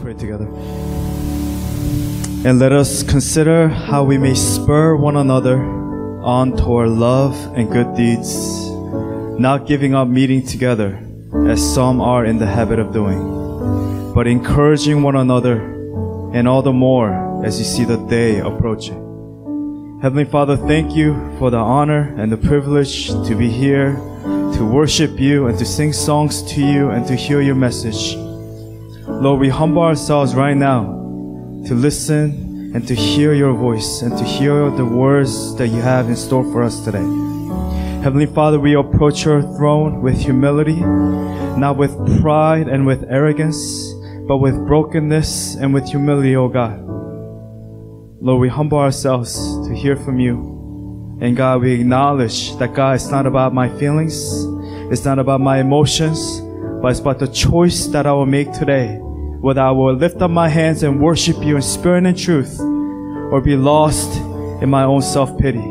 pray together. And let us consider how we may spur one another on toward love and good deeds, not giving up meeting together, as some are in the habit of doing, but encouraging one another, and all the more as you see the day approaching. Heavenly Father, thank you for the honor and the privilege to be here, to worship you, and to sing songs to you, and to hear your message. Lord, we humble ourselves right now to listen and to hear your voice and to hear the words that you have in store for us today. Heavenly Father, we approach your throne with humility, not with pride and with arrogance, but with brokenness and with humility, O God. Lord, we humble ourselves to hear from you. And God, we acknowledge that God, it's not about my feelings, it's not about my emotions, but it's about the choice that I will make today whether I will lift up my hands and worship you in spirit and truth or be lost in my own self pity.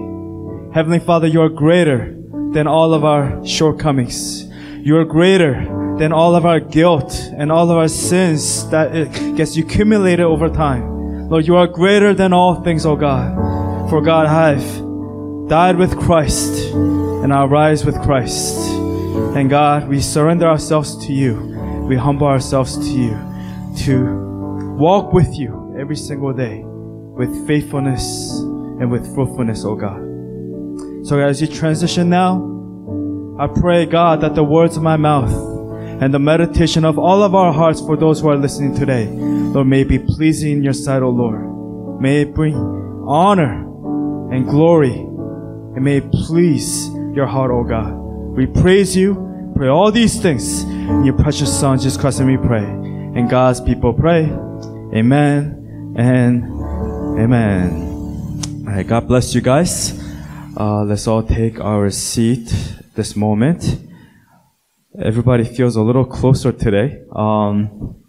Heavenly Father, you are greater than all of our shortcomings. You are greater than all of our guilt and all of our sins that gets accumulated over time. Lord, you are greater than all things, O oh God. For God, I've died with Christ and I rise with Christ. And God, we surrender ourselves to you. We humble ourselves to you to walk with you every single day with faithfulness and with fruitfulness, oh God. So as you transition now, I pray, God, that the words of my mouth and the meditation of all of our hearts for those who are listening today, Lord, may be pleasing in your sight, O Lord. May it bring honor and glory, and may it please your heart, O God. We praise you, pray all these things in your precious Son, Jesus Christ, and we pray. And God's people pray, Amen and Amen. All right, God bless you guys. Uh, let's all take our seat this moment. Everybody feels a little closer today. Um,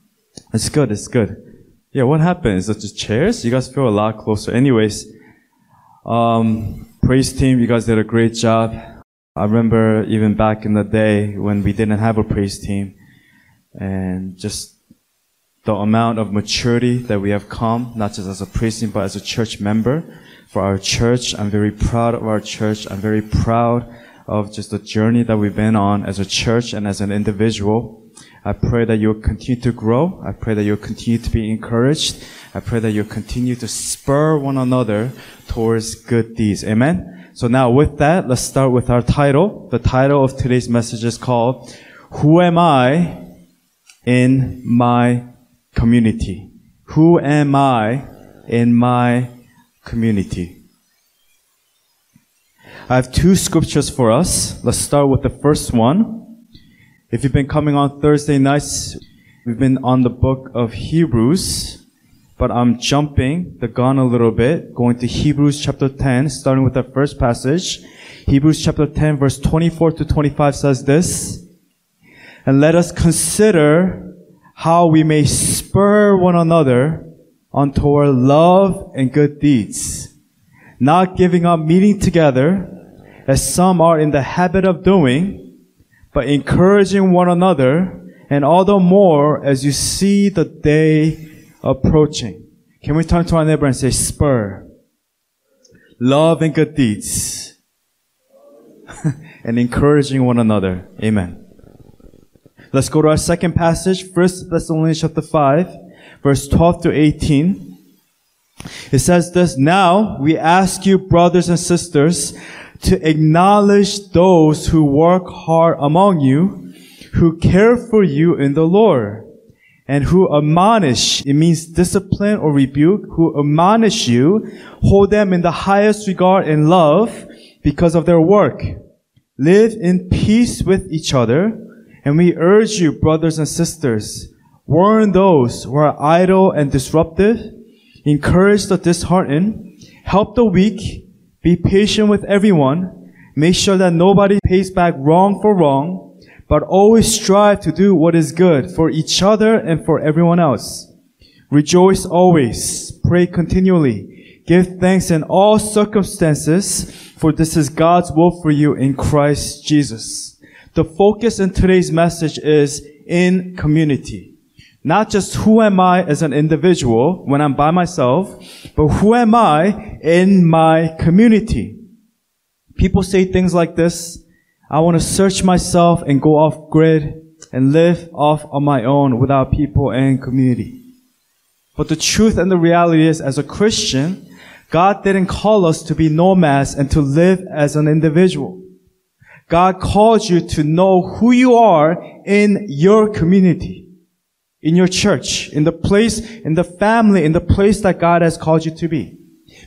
it's good. It's good. Yeah, what happened? Is it just chairs? You guys feel a lot closer. Anyways, um, praise team, you guys did a great job. I remember even back in the day when we didn't have a praise team and just the amount of maturity that we have come, not just as a priest, but as a church member for our church. I'm very proud of our church. I'm very proud of just the journey that we've been on as a church and as an individual. I pray that you'll continue to grow. I pray that you'll continue to be encouraged. I pray that you'll continue to spur one another towards good deeds. Amen. So now with that, let's start with our title. The title of today's message is called, Who Am I in My community. Who am I in my community? I have two scriptures for us. Let's start with the first one. If you've been coming on Thursday nights, we've been on the book of Hebrews, but I'm jumping the gun a little bit, going to Hebrews chapter 10, starting with the first passage. Hebrews chapter 10 verse 24 to 25 says this, and let us consider how we may spur one another on toward love and good deeds, not giving up meeting together as some are in the habit of doing, but encouraging one another and all the more as you see the day approaching. Can we turn to our neighbor and say spur? Love and good deeds. and encouraging one another. Amen. Let's go to our second passage, 1 Thessalonians chapter 5, verse 12 to 18. It says this, Now we ask you, brothers and sisters, to acknowledge those who work hard among you, who care for you in the Lord, and who admonish, it means discipline or rebuke, who admonish you, hold them in the highest regard and love because of their work. Live in peace with each other. And we urge you, brothers and sisters, warn those who are idle and disruptive, encourage the disheartened, help the weak, be patient with everyone, make sure that nobody pays back wrong for wrong, but always strive to do what is good for each other and for everyone else. Rejoice always, pray continually, give thanks in all circumstances, for this is God's will for you in Christ Jesus. The focus in today's message is in community. Not just who am I as an individual when I'm by myself, but who am I in my community? People say things like this. I want to search myself and go off grid and live off on my own without people and community. But the truth and the reality is, as a Christian, God didn't call us to be nomads and to live as an individual. God calls you to know who you are in your community, in your church, in the place, in the family, in the place that God has called you to be.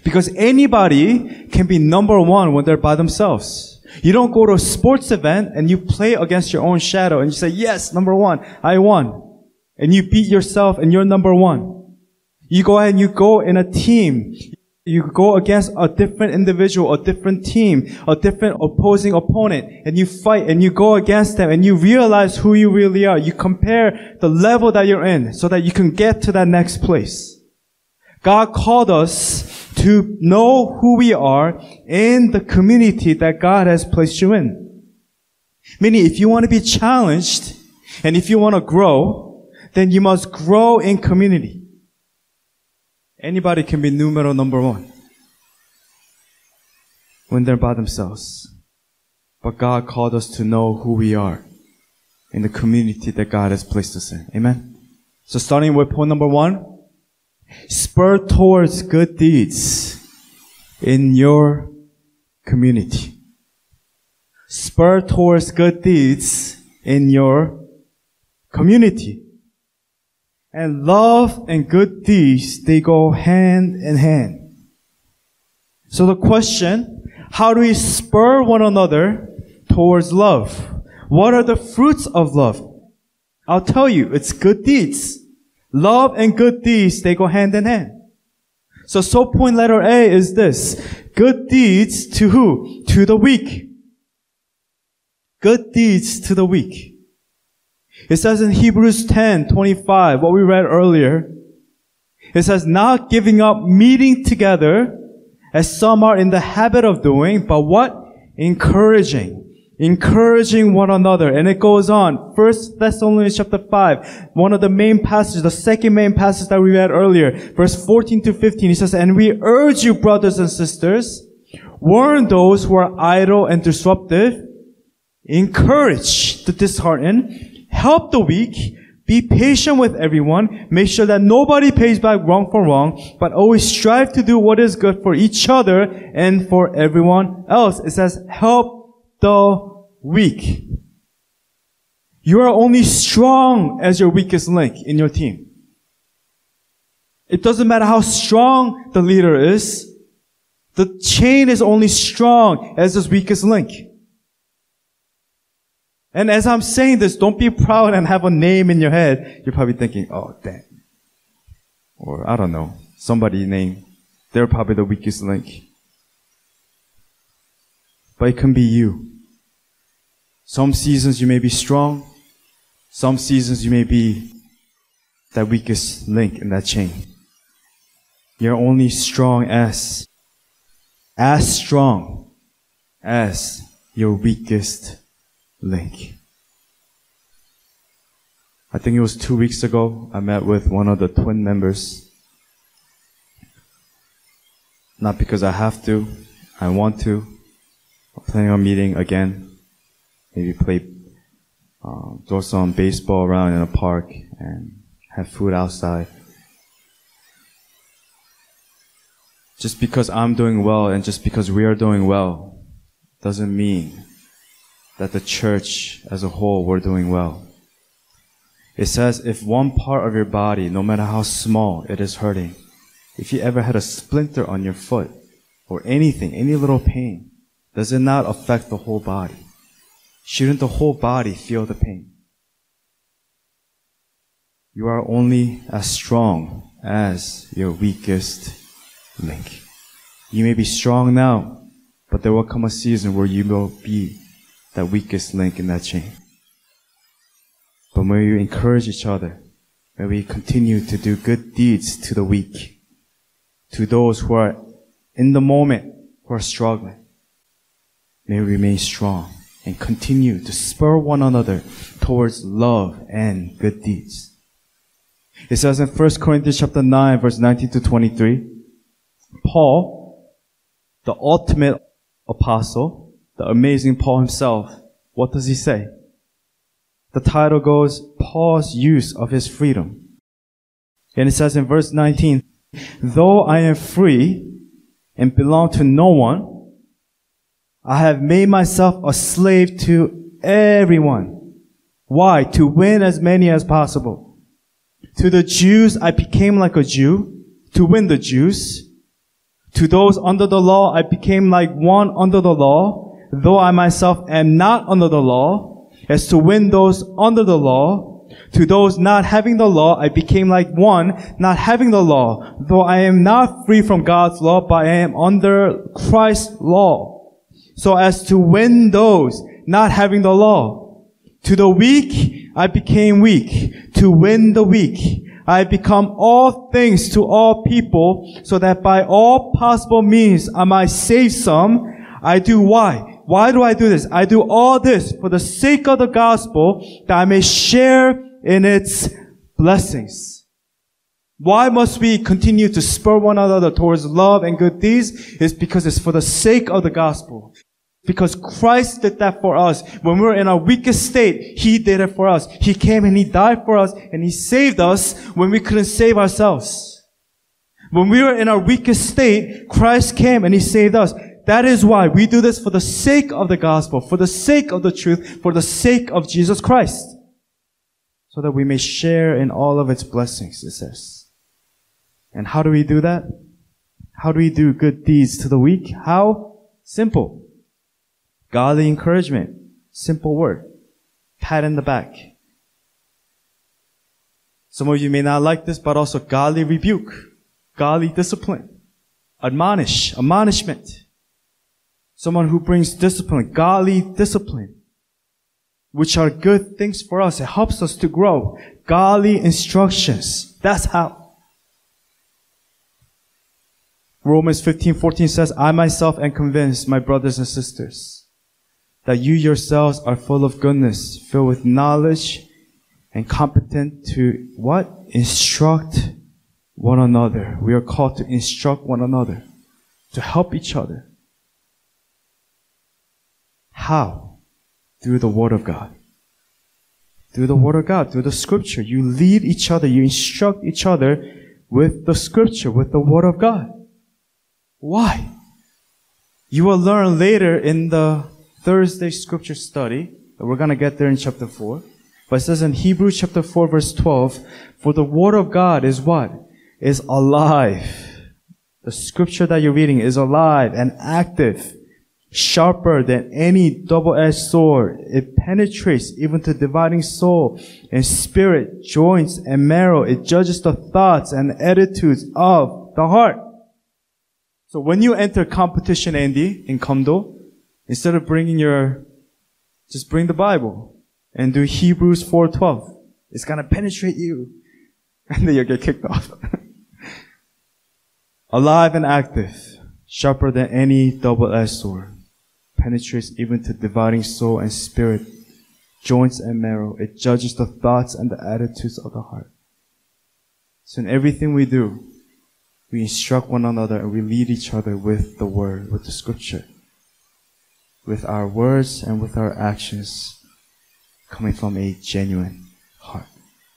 Because anybody can be number one when they're by themselves. You don't go to a sports event and you play against your own shadow and you say, yes, number one, I won. And you beat yourself and you're number one. You go ahead and you go in a team. You go against a different individual, a different team, a different opposing opponent, and you fight and you go against them and you realize who you really are. You compare the level that you're in so that you can get to that next place. God called us to know who we are in the community that God has placed you in. Meaning, if you want to be challenged and if you want to grow, then you must grow in community. Anybody can be numero number one when they're by themselves. But God called us to know who we are in the community that God has placed us in. Amen. So starting with point number one, spur towards good deeds in your community. Spur towards good deeds in your community. And love and good deeds, they go hand in hand. So the question, how do we spur one another towards love? What are the fruits of love? I'll tell you, it's good deeds. Love and good deeds, they go hand in hand. So, so point letter A is this. Good deeds to who? To the weak. Good deeds to the weak. It says in Hebrews 10, 25, what we read earlier. It says, not giving up meeting together as some are in the habit of doing, but what? Encouraging encouraging one another. And it goes on. First Thessalonians chapter 5, one of the main passages, the second main passage that we read earlier, verse 14 to 15, he says, And we urge you, brothers and sisters, warn those who are idle and disruptive, encourage the disheartened, help the weak, be patient with everyone. Make sure that nobody pays back wrong for wrong, but always strive to do what is good for each other and for everyone else. It says, help the weak. You are only strong as your weakest link in your team. It doesn't matter how strong the leader is. The chain is only strong as its weakest link. And as I'm saying this, don't be proud and have a name in your head. You're probably thinking, oh, damn. Or I don't know, somebody name. They're probably the weakest link. But it can be you. Some seasons you may be strong. Some seasons you may be that weakest link in that chain. You're only strong as, as strong as your weakest link. I think it was two weeks ago, I met with one of the twin members. Not because I have to, I want to. I'm planning on meeting again maybe play, uh, throw some baseball around in a park and have food outside. Just because I'm doing well and just because we are doing well doesn't mean that the church as a whole we're doing well. It says if one part of your body, no matter how small, it is hurting, if you ever had a splinter on your foot or anything, any little pain, does it not affect the whole body? Shouldn't the whole body feel the pain? You are only as strong as your weakest link. You may be strong now, but there will come a season where you will be that weakest link in that chain. But may we encourage each other, may we continue to do good deeds to the weak, to those who are in the moment, who are struggling. May we remain strong and continue to spur one another towards love and good deeds. It says in 1 Corinthians chapter 9 verse 19 to 23, Paul, the ultimate apostle, the amazing Paul himself, what does he say? The title goes, Paul's use of his freedom. And it says in verse 19, though I am free and belong to no one, I have made myself a slave to everyone. Why? To win as many as possible. To the Jews, I became like a Jew to win the Jews. To those under the law, I became like one under the law, though I myself am not under the law, as to win those under the law. To those not having the law, I became like one not having the law, though I am not free from God's law, but I am under Christ's law. So as to win those not having the law. To the weak, I became weak to win the weak. I become all things to all people so that by all possible means I might save some. I do why? Why do I do this? I do all this for the sake of the gospel that I may share in its blessings. Why must we continue to spur one another towards love and good deeds? Is because it's for the sake of the gospel. Because Christ did that for us. When we were in our weakest state, He did it for us. He came and He died for us and He saved us when we couldn't save ourselves. When we were in our weakest state, Christ came and He saved us. That is why we do this for the sake of the gospel, for the sake of the truth, for the sake of Jesus Christ so that we may share in all of its blessings, it says. And how do we do that? How do we do good deeds to the weak? How? Simple. Godly encouragement. Simple word. Pat in the back. Some of you may not like this, but also godly rebuke. Godly discipline. Admonish. Admonishment. Someone who brings discipline. Godly discipline which are good things for us. It helps us to grow. Godly instructions. That's how. Romans 15, 14 says, I myself am convinced, my brothers and sisters, that you yourselves are full of goodness, filled with knowledge, and competent to what? Instruct one another. We are called to instruct one another, to help each other. How? through the Word of God. Through the Word of God, through the Scripture. You lead each other, you instruct each other with the Scripture, with the Word of God. Why? You will learn later in the Thursday Scripture study, we're going to get there in chapter 4. But it says in Hebrews chapter 4 verse 12, for the Word of God is what? Is alive. The scripture that you're reading is alive and active sharper than any double-edged sword. It penetrates even to dividing soul and spirit, joints and marrow. It judges the thoughts and attitudes of the heart. So when you enter competition, Andy, in Kumdo, instead of bringing your, just bring the Bible and do Hebrews 4.12. It's gonna penetrate you. And then you'll get kicked off. Alive and active, sharper than any double-edged sword penetrates even to dividing soul and spirit, joints and marrow. It judges the thoughts and the attitudes of the heart. So in everything we do, we instruct one another and we lead each other with the word, with the scripture, with our words and with our actions coming from a genuine heart.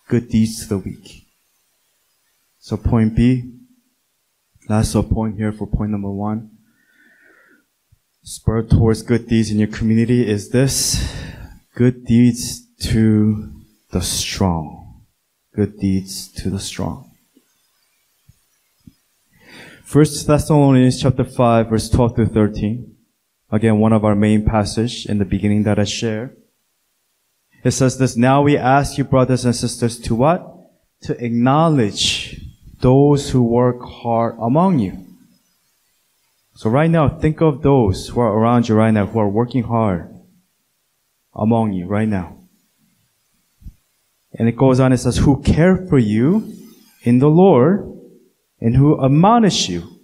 Good deeds to the weak. So point B, last point here for point number one spur towards good deeds in your community is this good deeds to the strong. Good deeds to the strong. First Thessalonians chapter 5 verse 12 to 13. Again, one of our main passage in the beginning that I share. It says this, now we ask you brothers and sisters to what? To acknowledge those who work hard among you so right now, think of those who are around you right now, who are working hard among you right now. And it goes on, it says, who care for you in the Lord and who admonish you.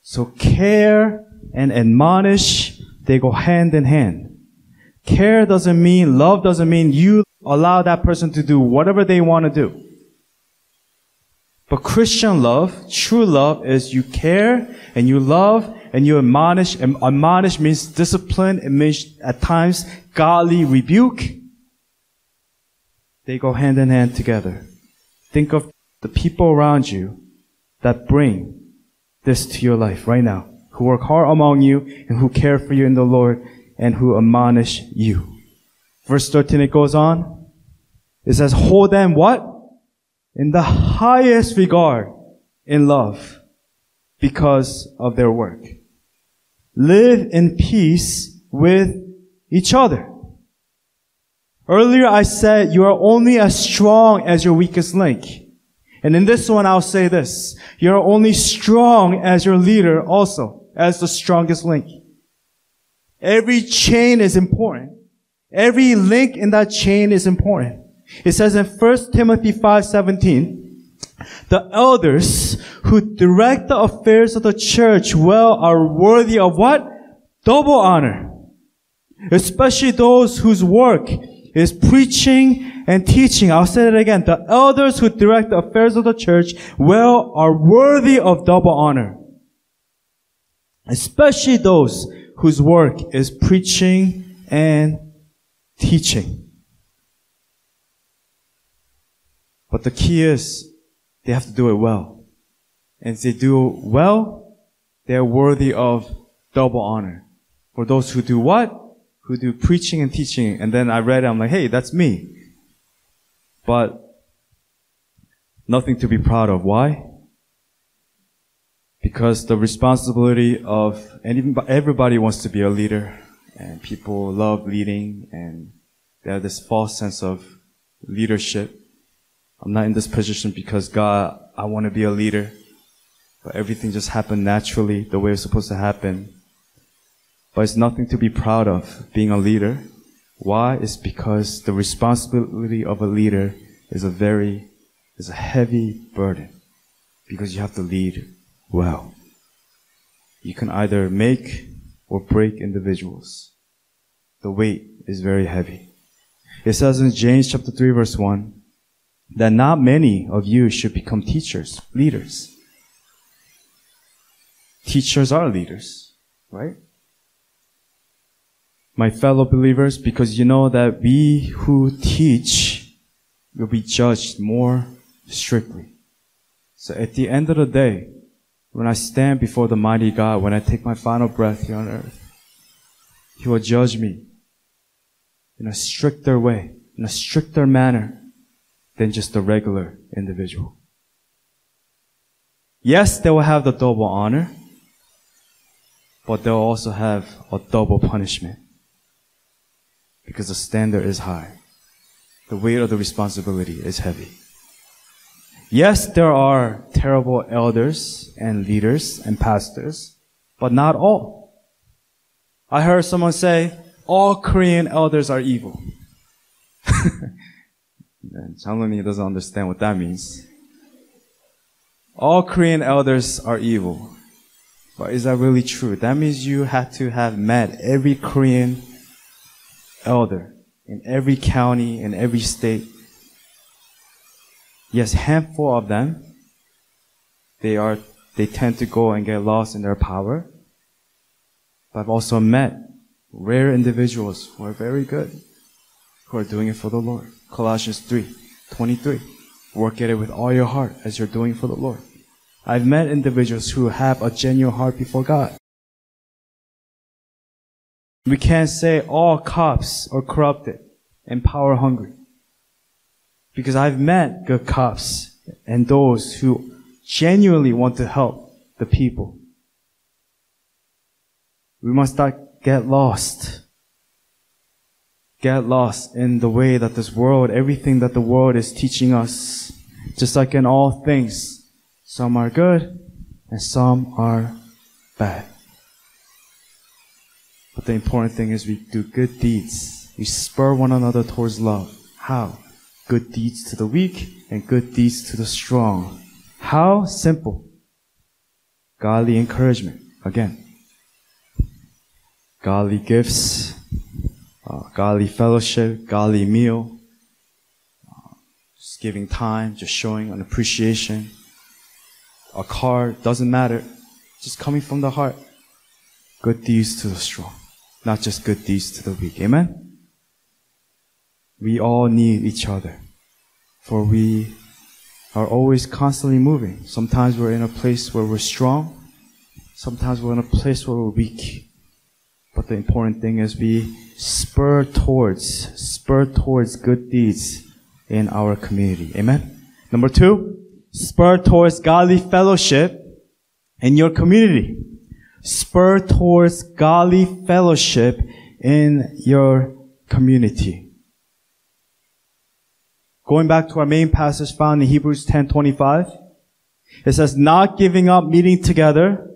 So care and admonish, they go hand in hand. Care doesn't mean, love doesn't mean you allow that person to do whatever they want to do. But Christian love, true love is you care and you love and you admonish. And admonish means discipline. It means at times godly rebuke. They go hand in hand together. Think of the people around you that bring this to your life right now, who work hard among you and who care for you in the Lord and who admonish you. Verse 13, it goes on. It says, hold them what? In the highest regard in love because of their work. Live in peace with each other. Earlier I said you are only as strong as your weakest link. And in this one I'll say this. You're only strong as your leader also, as the strongest link. Every chain is important. Every link in that chain is important. It says in 1 Timothy 5:17, the elders who direct the affairs of the church well are worthy of what? Double honor. Especially those whose work is preaching and teaching. I'll say it again. The elders who direct the affairs of the church well are worthy of double honor. Especially those whose work is preaching and teaching. But the key is they have to do it well. And if they do well, they're worthy of double honor. For those who do what? Who do preaching and teaching. And then I read it, I'm like, hey, that's me. But nothing to be proud of. Why? Because the responsibility of, and even everybody wants to be a leader, and people love leading, and they have this false sense of leadership. I'm not in this position because God, I want to be a leader. But everything just happened naturally the way it's supposed to happen. But it's nothing to be proud of being a leader. Why? It's because the responsibility of a leader is a very, is a heavy burden. Because you have to lead well. You can either make or break individuals. The weight is very heavy. It says in James chapter 3 verse 1, that not many of you should become teachers, leaders. Teachers are leaders, right? My fellow believers, because you know that we who teach will be judged more strictly. So at the end of the day, when I stand before the mighty God, when I take my final breath here on earth, He will judge me in a stricter way, in a stricter manner than just a regular individual. Yes, they will have the double honor, but they'll also have a double punishment because the standard is high. The weight of the responsibility is heavy. Yes, there are terrible elders and leaders and pastors, but not all. I heard someone say, all Korean elders are evil. Changluni doesn't understand what that means. All Korean elders are evil. But is that really true? That means you have to have met every Korean elder in every county, in every state. Yes, handful of them. They are, they tend to go and get lost in their power. But I've also met rare individuals who are very good, who are doing it for the Lord. Colossians 3 23. Work at it with all your heart as you're doing for the Lord. I've met individuals who have a genuine heart before God. We can't say all cops are corrupted and power hungry. Because I've met good cops and those who genuinely want to help the people. We must not get lost get lost in the way that this world, everything that the world is teaching us. Just like in all things, some are good and some are bad. But the important thing is we do good deeds. We spur one another towards love. How? Good deeds to the weak and good deeds to the strong. How? Simple. Godly encouragement. Again. Godly gifts uh, godly fellowship, godly meal, uh, just giving time, just showing an appreciation, a car, doesn't matter. Just coming from the heart. Good deeds to the strong, not just good deeds to the weak. Amen? We all need each other, for we are always constantly moving. Sometimes we're in a place where we're strong, sometimes we're in a place where we're weak. But the important thing is we spur towards, spur towards good deeds in our community. Amen? Number two, spur towards godly fellowship in your community. Spur towards godly fellowship in your community. Going back to our main passage found in Hebrews 10:25, it says, "Not giving up meeting together,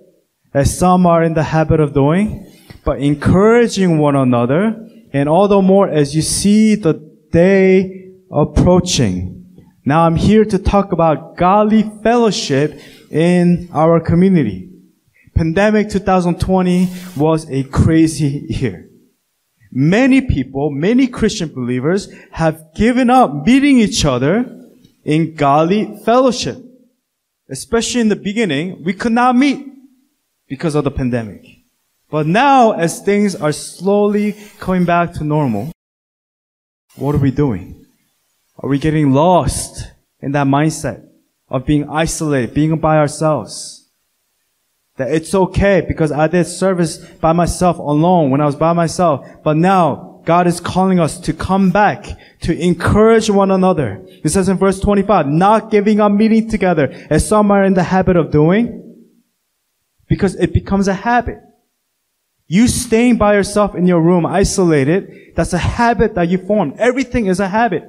as some are in the habit of doing, but encouraging one another, and all the more as you see the day approaching." Now I'm here to talk about godly fellowship in our community. Pandemic 2020 was a crazy year. Many people, many Christian believers have given up meeting each other in godly fellowship. Especially in the beginning, we could not meet because of the pandemic. But now, as things are slowly coming back to normal, what are we doing? Are we getting lost in that mindset of being isolated, being by ourselves? That it's okay because I did service by myself alone when I was by myself. But now God is calling us to come back, to encourage one another. It says in verse 25, not giving up meeting together as some are in the habit of doing because it becomes a habit. You staying by yourself in your room, isolated, that's a habit that you formed. Everything is a habit.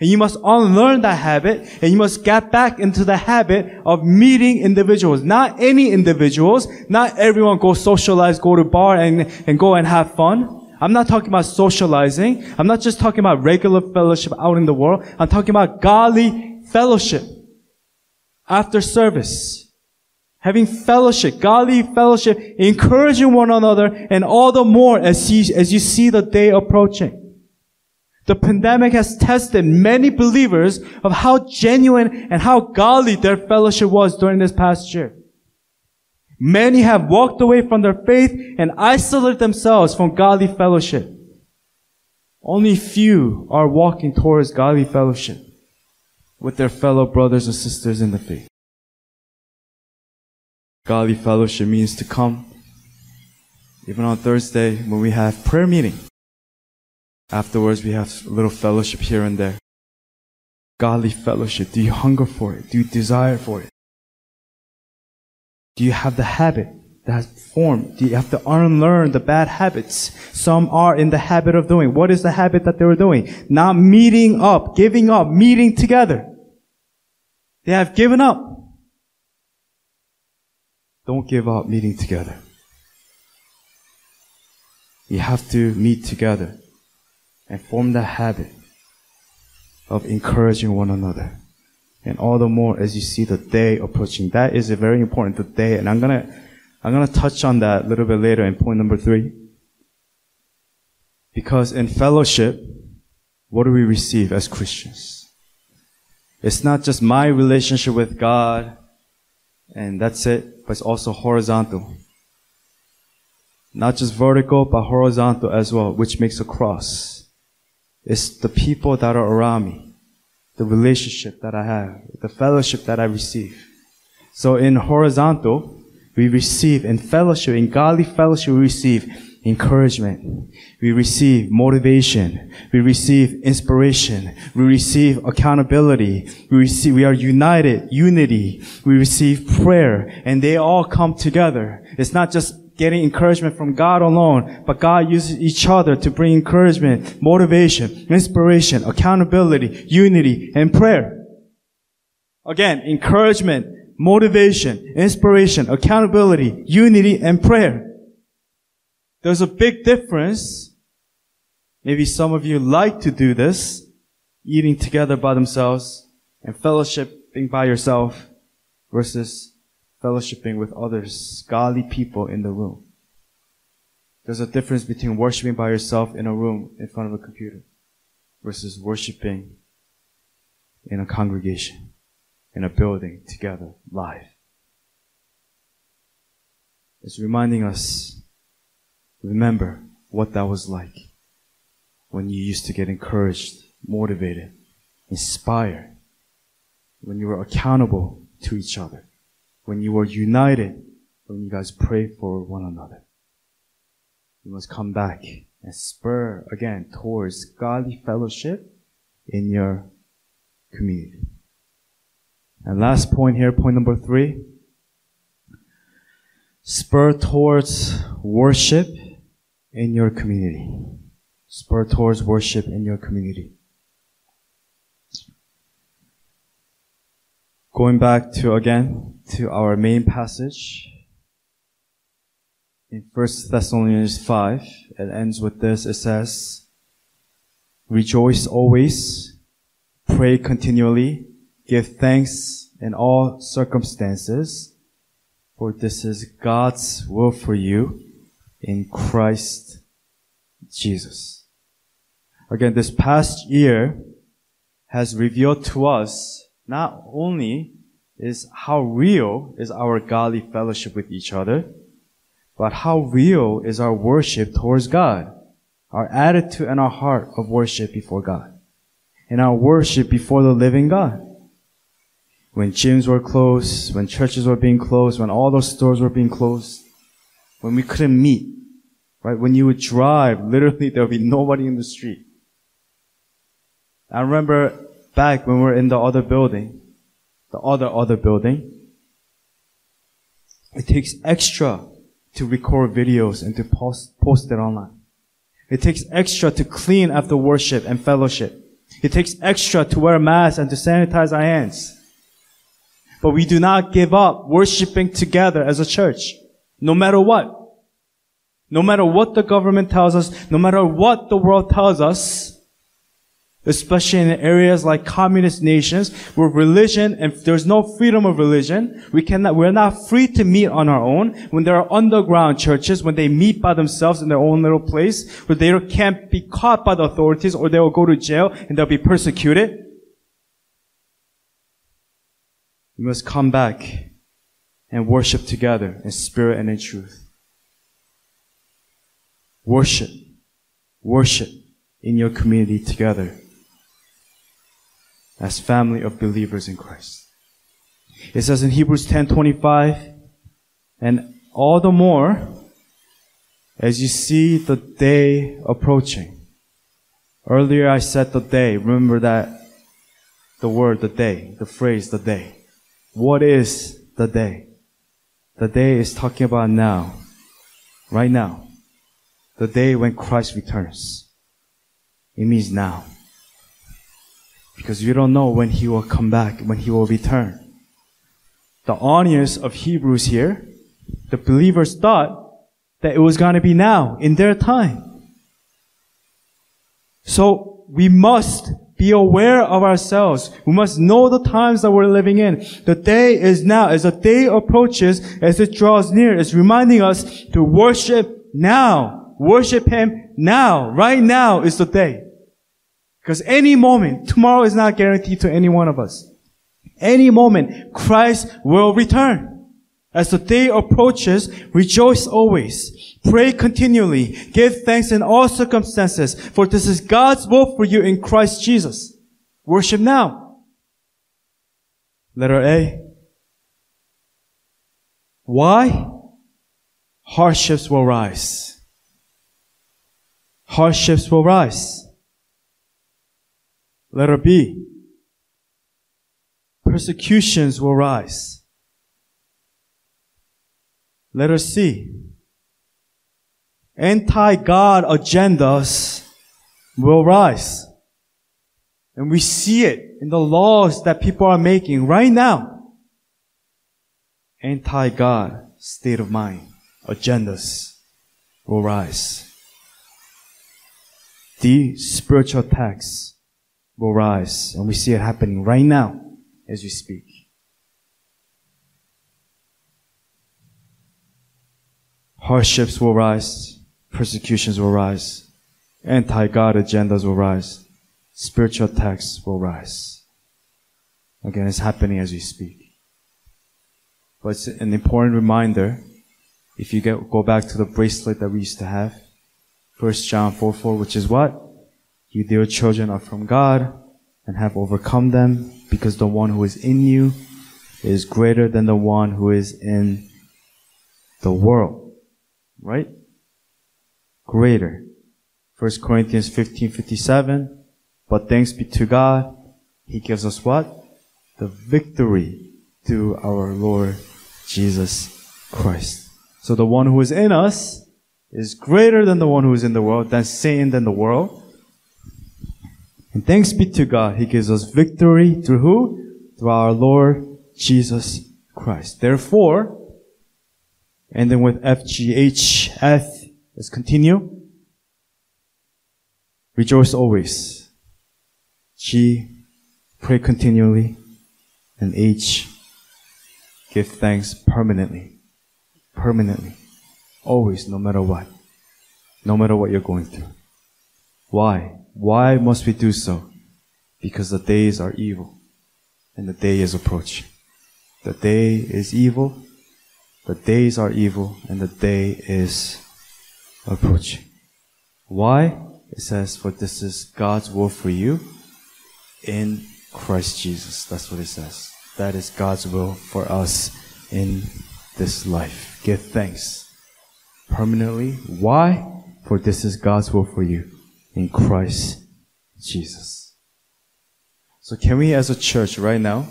And you must unlearn that habit and you must get back into the habit of meeting individuals. Not any individuals. Not everyone go socialize, go to bar and, and go and have fun. I'm not talking about socializing. I'm not just talking about regular fellowship out in the world. I'm talking about godly fellowship after service. Having fellowship, godly fellowship, encouraging one another, and all the more as you, as you see the day approaching. The pandemic has tested many believers of how genuine and how godly their fellowship was during this past year. Many have walked away from their faith and isolated themselves from godly fellowship. Only few are walking towards godly fellowship with their fellow brothers and sisters in the faith. Godly fellowship means to come even on Thursday when we have prayer meeting Afterwards, we have a little fellowship here and there. Godly fellowship. Do you hunger for it? Do you desire for it? Do you have the habit that has formed? Do you have to unlearn the bad habits? Some are in the habit of doing. What is the habit that they were doing? Not meeting up, giving up, meeting together. They have given up. Don't give up meeting together. You have to meet together and form the habit of encouraging one another. And all the more as you see the day approaching. That is a very important the day. And I'm gonna, I'm gonna touch on that a little bit later in point number three. Because in fellowship, what do we receive as Christians? It's not just my relationship with God and that's it, but it's also horizontal. Not just vertical, but horizontal as well, which makes a cross. It's the people that are around me, the relationship that I have, the fellowship that I receive. So in horizontal, we receive in fellowship, in godly fellowship, we receive encouragement. We receive motivation. We receive inspiration. We receive accountability. We receive, we are united, unity. We receive prayer and they all come together. It's not just getting encouragement from God alone, but God uses each other to bring encouragement, motivation, inspiration, accountability, unity, and prayer. Again, encouragement, motivation, inspiration, accountability, unity, and prayer. There's a big difference. Maybe some of you like to do this, eating together by themselves and fellowshipping by yourself versus fellowshipping with others, godly people in the room. There's a difference between worshiping by yourself in a room in front of a computer versus worshiping in a congregation. in a building together live. It's reminding us, remember what that was like when you used to get encouraged, motivated, inspired, when you were accountable to each other, when you were united, when you guys prayed for one another. You must come back and spur again towards godly fellowship in your community. And last point here, point number three. Spur towards worship in your community. Spur towards worship in your community. Going back to again to our main passage in 1 Thessalonians 5, it ends with this. It says, Rejoice always, pray continually, give thanks in all circumstances, for this is God's will for you in Christ Jesus. Again, this past year has revealed to us not only is how real is our godly fellowship with each other, but how real is our worship towards God? Our attitude and our heart of worship before God. And our worship before the living God. When gyms were closed, when churches were being closed, when all those stores were being closed, when we couldn't meet, right? When you would drive, literally there would be nobody in the street. I remember back when we were in the other building, the other other building, it takes extra to record videos and to post, post it online. It takes extra to clean after worship and fellowship. It takes extra to wear a mask and to sanitize our hands. But we do not give up worshiping together as a church, no matter what. No matter what the government tells us, no matter what the world tells us, especially in areas like communist nations where religion and there's no freedom of religion we cannot we're not free to meet on our own. When there are underground churches when they meet by themselves in their own little place where they can't be caught by the authorities or they will go to jail and they'll be persecuted. We must come back and worship together in spirit and in truth worship worship in your community together as family of believers in Christ. It says in Hebrews 10:25, and all the more as you see the day approaching. Earlier I said the day. Remember that the word the day, the phrase the day. What is the day? The day is talking about now. Right now. The day when Christ returns. It means now. Because you don't know when he will come back, when he will return. The audience of Hebrews here, the believers thought that it was going to be now, in their time. So we must be aware of ourselves. We must know the times that we're living in. The day is now. As the day approaches, as it draws near, it's reminding us to worship now. Worship Him now. Right now is the day. Because any moment, tomorrow is not guaranteed to any one of us. Any moment, Christ will return. As the day approaches, rejoice always. Pray continually. Give thanks in all circumstances, for this is God's will for you in Christ Jesus. Worship now. Letter A. Why? Hardships will rise. Hardships will rise. Letter B. Persecutions will rise. Letter C. Anti-God agendas will rise. And we see it in the laws that people are making right now. Anti-God state of mind agendas will rise. The spiritual attacks will rise. And we see it happening right now as we speak. Hardships will rise. Persecutions will rise. Anti-God agendas will rise. Spiritual attacks will rise. Again, it's happening as we speak. But it's an important reminder. If you get, go back to the bracelet that we used to have, 1 John 4 4, which is what? You dear children are from God and have overcome them because the one who is in you is greater than the one who is in the world. Right? Greater. 1 Corinthians 15 57. But thanks be to God, He gives us what? The victory through our Lord Jesus Christ. So the one who is in us is greater than the one who is in the world, than Satan, than the world. And thanks be to God, He gives us victory through who? Through our Lord Jesus Christ. Therefore, and then with FGHF, let's continue. Rejoice always. G, pray continually. And H, give thanks permanently. Permanently. Always, no matter what. No matter what you're going through. Why? Why must we do so? Because the days are evil and the day is approaching. The day is evil, the days are evil, and the day is approaching. Why? It says, For this is God's will for you in Christ Jesus. That's what it says. That is God's will for us in this life. Give thanks permanently. Why? For this is God's will for you in Christ Jesus. So can we as a church right now,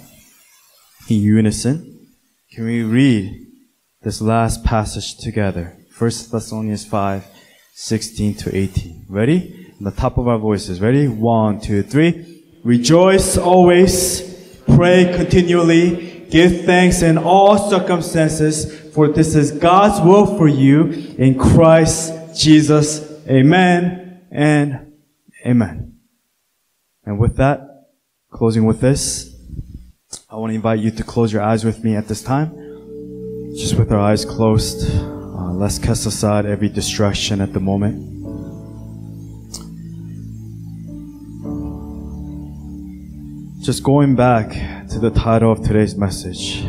in unison, can we read this last passage together? 1 Thessalonians 5, 16 to 18. Ready? On the top of our voices. Ready? One, two, three. Rejoice always. Pray continually. Give thanks in all circumstances, for this is God's will for you in Christ Jesus. Amen and amen. And with that, closing with this, I want to invite you to close your eyes with me at this time. Just with our eyes closed, uh, let's cast aside every distraction at the moment. Just going back to the title of today's message.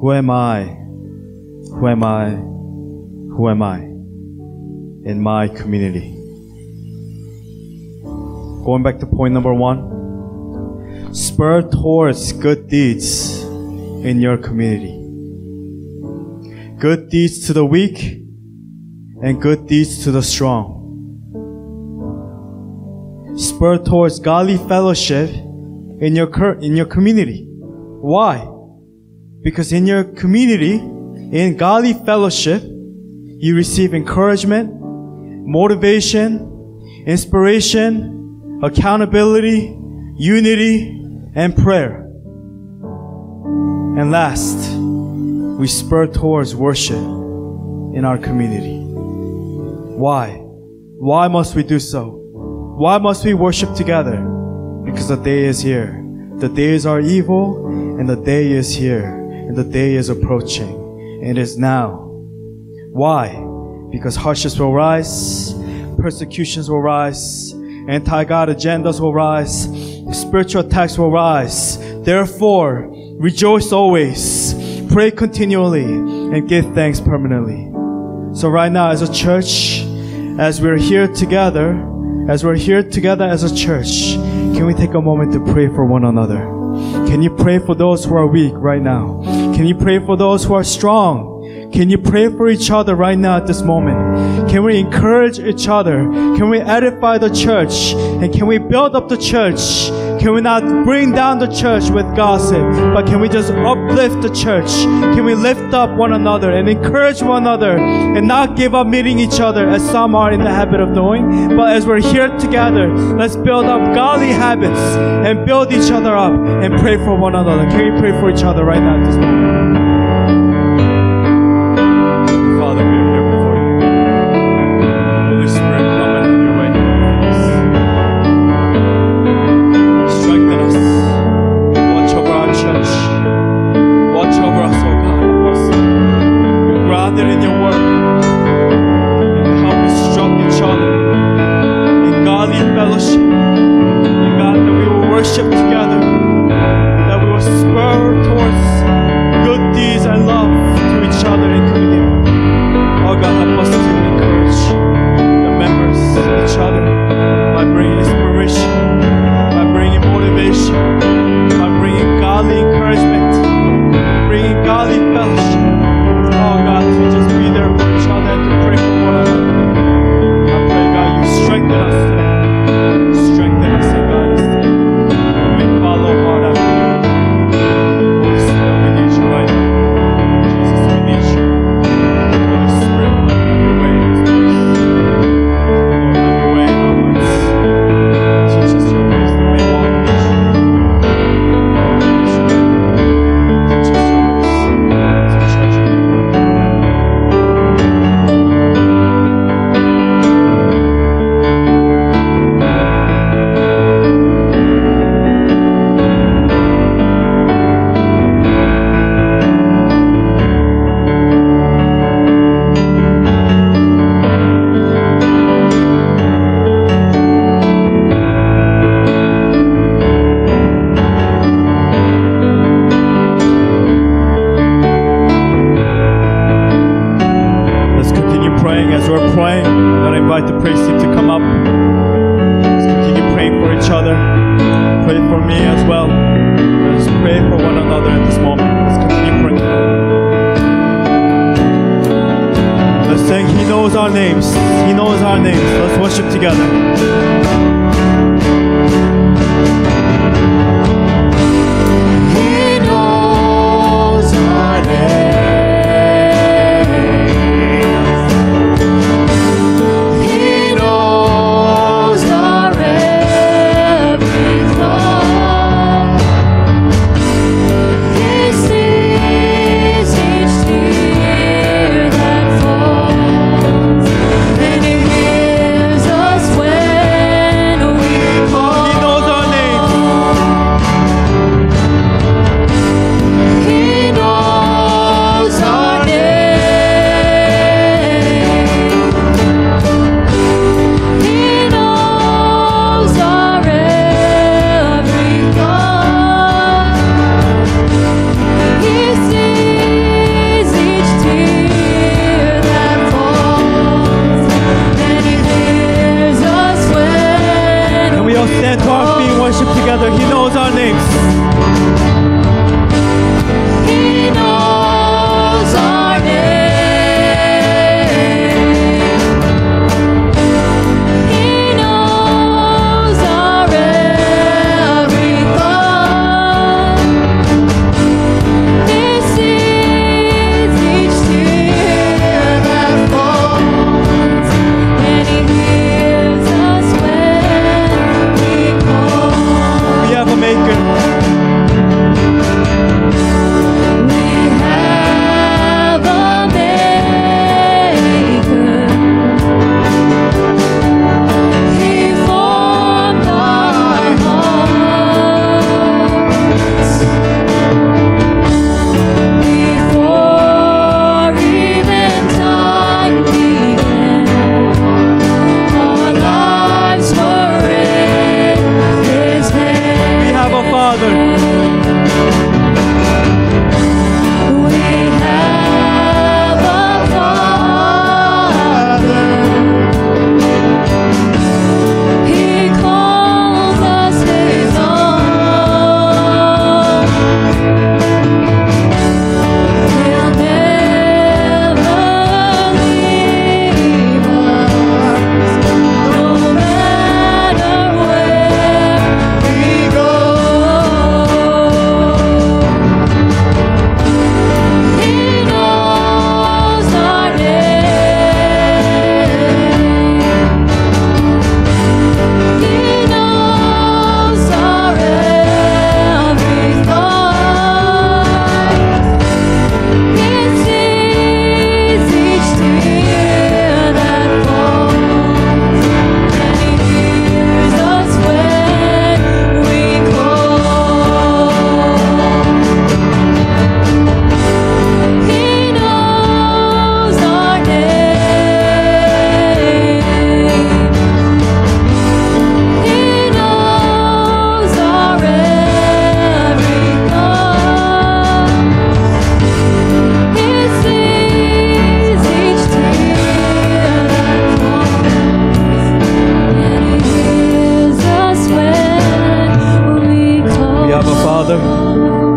Who am I? Who am I? Who am I? In my community. Going back to point number one. Spur towards good deeds in your community. Good deeds to the weak and good deeds to the strong. Spur towards godly fellowship in your in your community. Why? Because in your community, in godly fellowship, you receive encouragement, motivation, inspiration, accountability, unity, and prayer. And last, we spur towards worship in our community. Why? Why must we do so? Why must we worship together? Because the day is here. The days are evil and the day is here and the day is approaching. And it is now. Why? Because hardships will rise, persecutions will rise, anti-God agendas will rise, spiritual attacks will rise. Therefore, rejoice always, pray continually, and give thanks permanently. So right now as a church, as we're here together, as we're here together as a church, can we take a moment to pray for one another? Can you pray for those who are weak right now? Can you pray for those who are strong? Can you pray for each other right now at this moment? Can we encourage each other? Can we edify the church? And can we build up the church? Can we not bring down the church with gossip, but can we just uplift the church? Can we lift up one another and encourage one another and not give up meeting each other as some are in the habit of doing? But as we're here together, let's build up godly habits and build each other up and pray for one another. Can we pray for each other right now at this moment? Oh.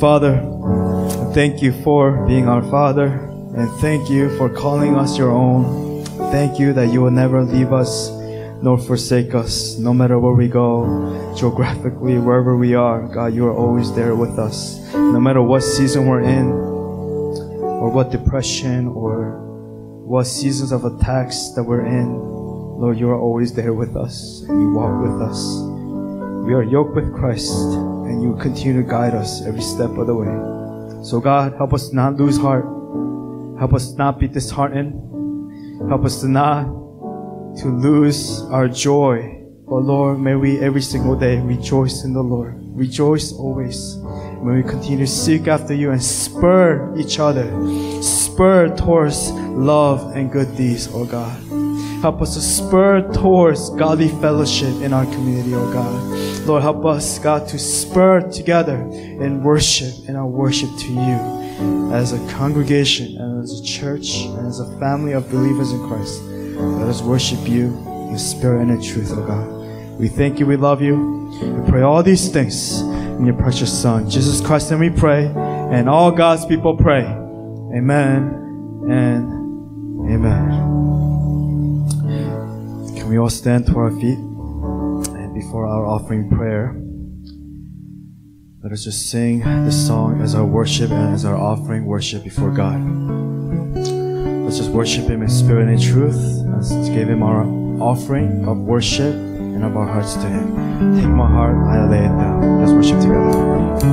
Father, thank you for being our Father, and thank you for calling us your own. Thank you that you will never leave us nor forsake us, no matter where we go, geographically, wherever we are. God, you are always there with us. No matter what season we're in, or what depression, or what seasons of attacks that we're in, Lord, you are always there with us, and you walk with us we are yoked with Christ and you continue to guide us every step of the way. So, God, help us not lose heart. Help us not be disheartened. Help us to not to lose our joy. But Lord, may we every single day rejoice in the Lord. Rejoice always. May we continue to seek after you and spur each other. Spur towards love and good deeds, oh God. Help us to spur towards godly fellowship in our community, oh God. Lord, help us, God, to spur together in worship, in our worship to you as a congregation and as a church and as a family of believers in Christ. Let us worship you in spirit and in truth, oh God. We thank you, we love you. We pray all these things in your precious Son, Jesus Christ, and we pray. And all God's people pray. Amen and amen. Can we all stand to our feet? And before our offering prayer, let us just sing this song as our worship and as our offering worship before God. Let's just worship Him in spirit and in truth. Let's give Him our offering of worship and of our hearts to Him. Take my heart, I lay it down. Let's worship together.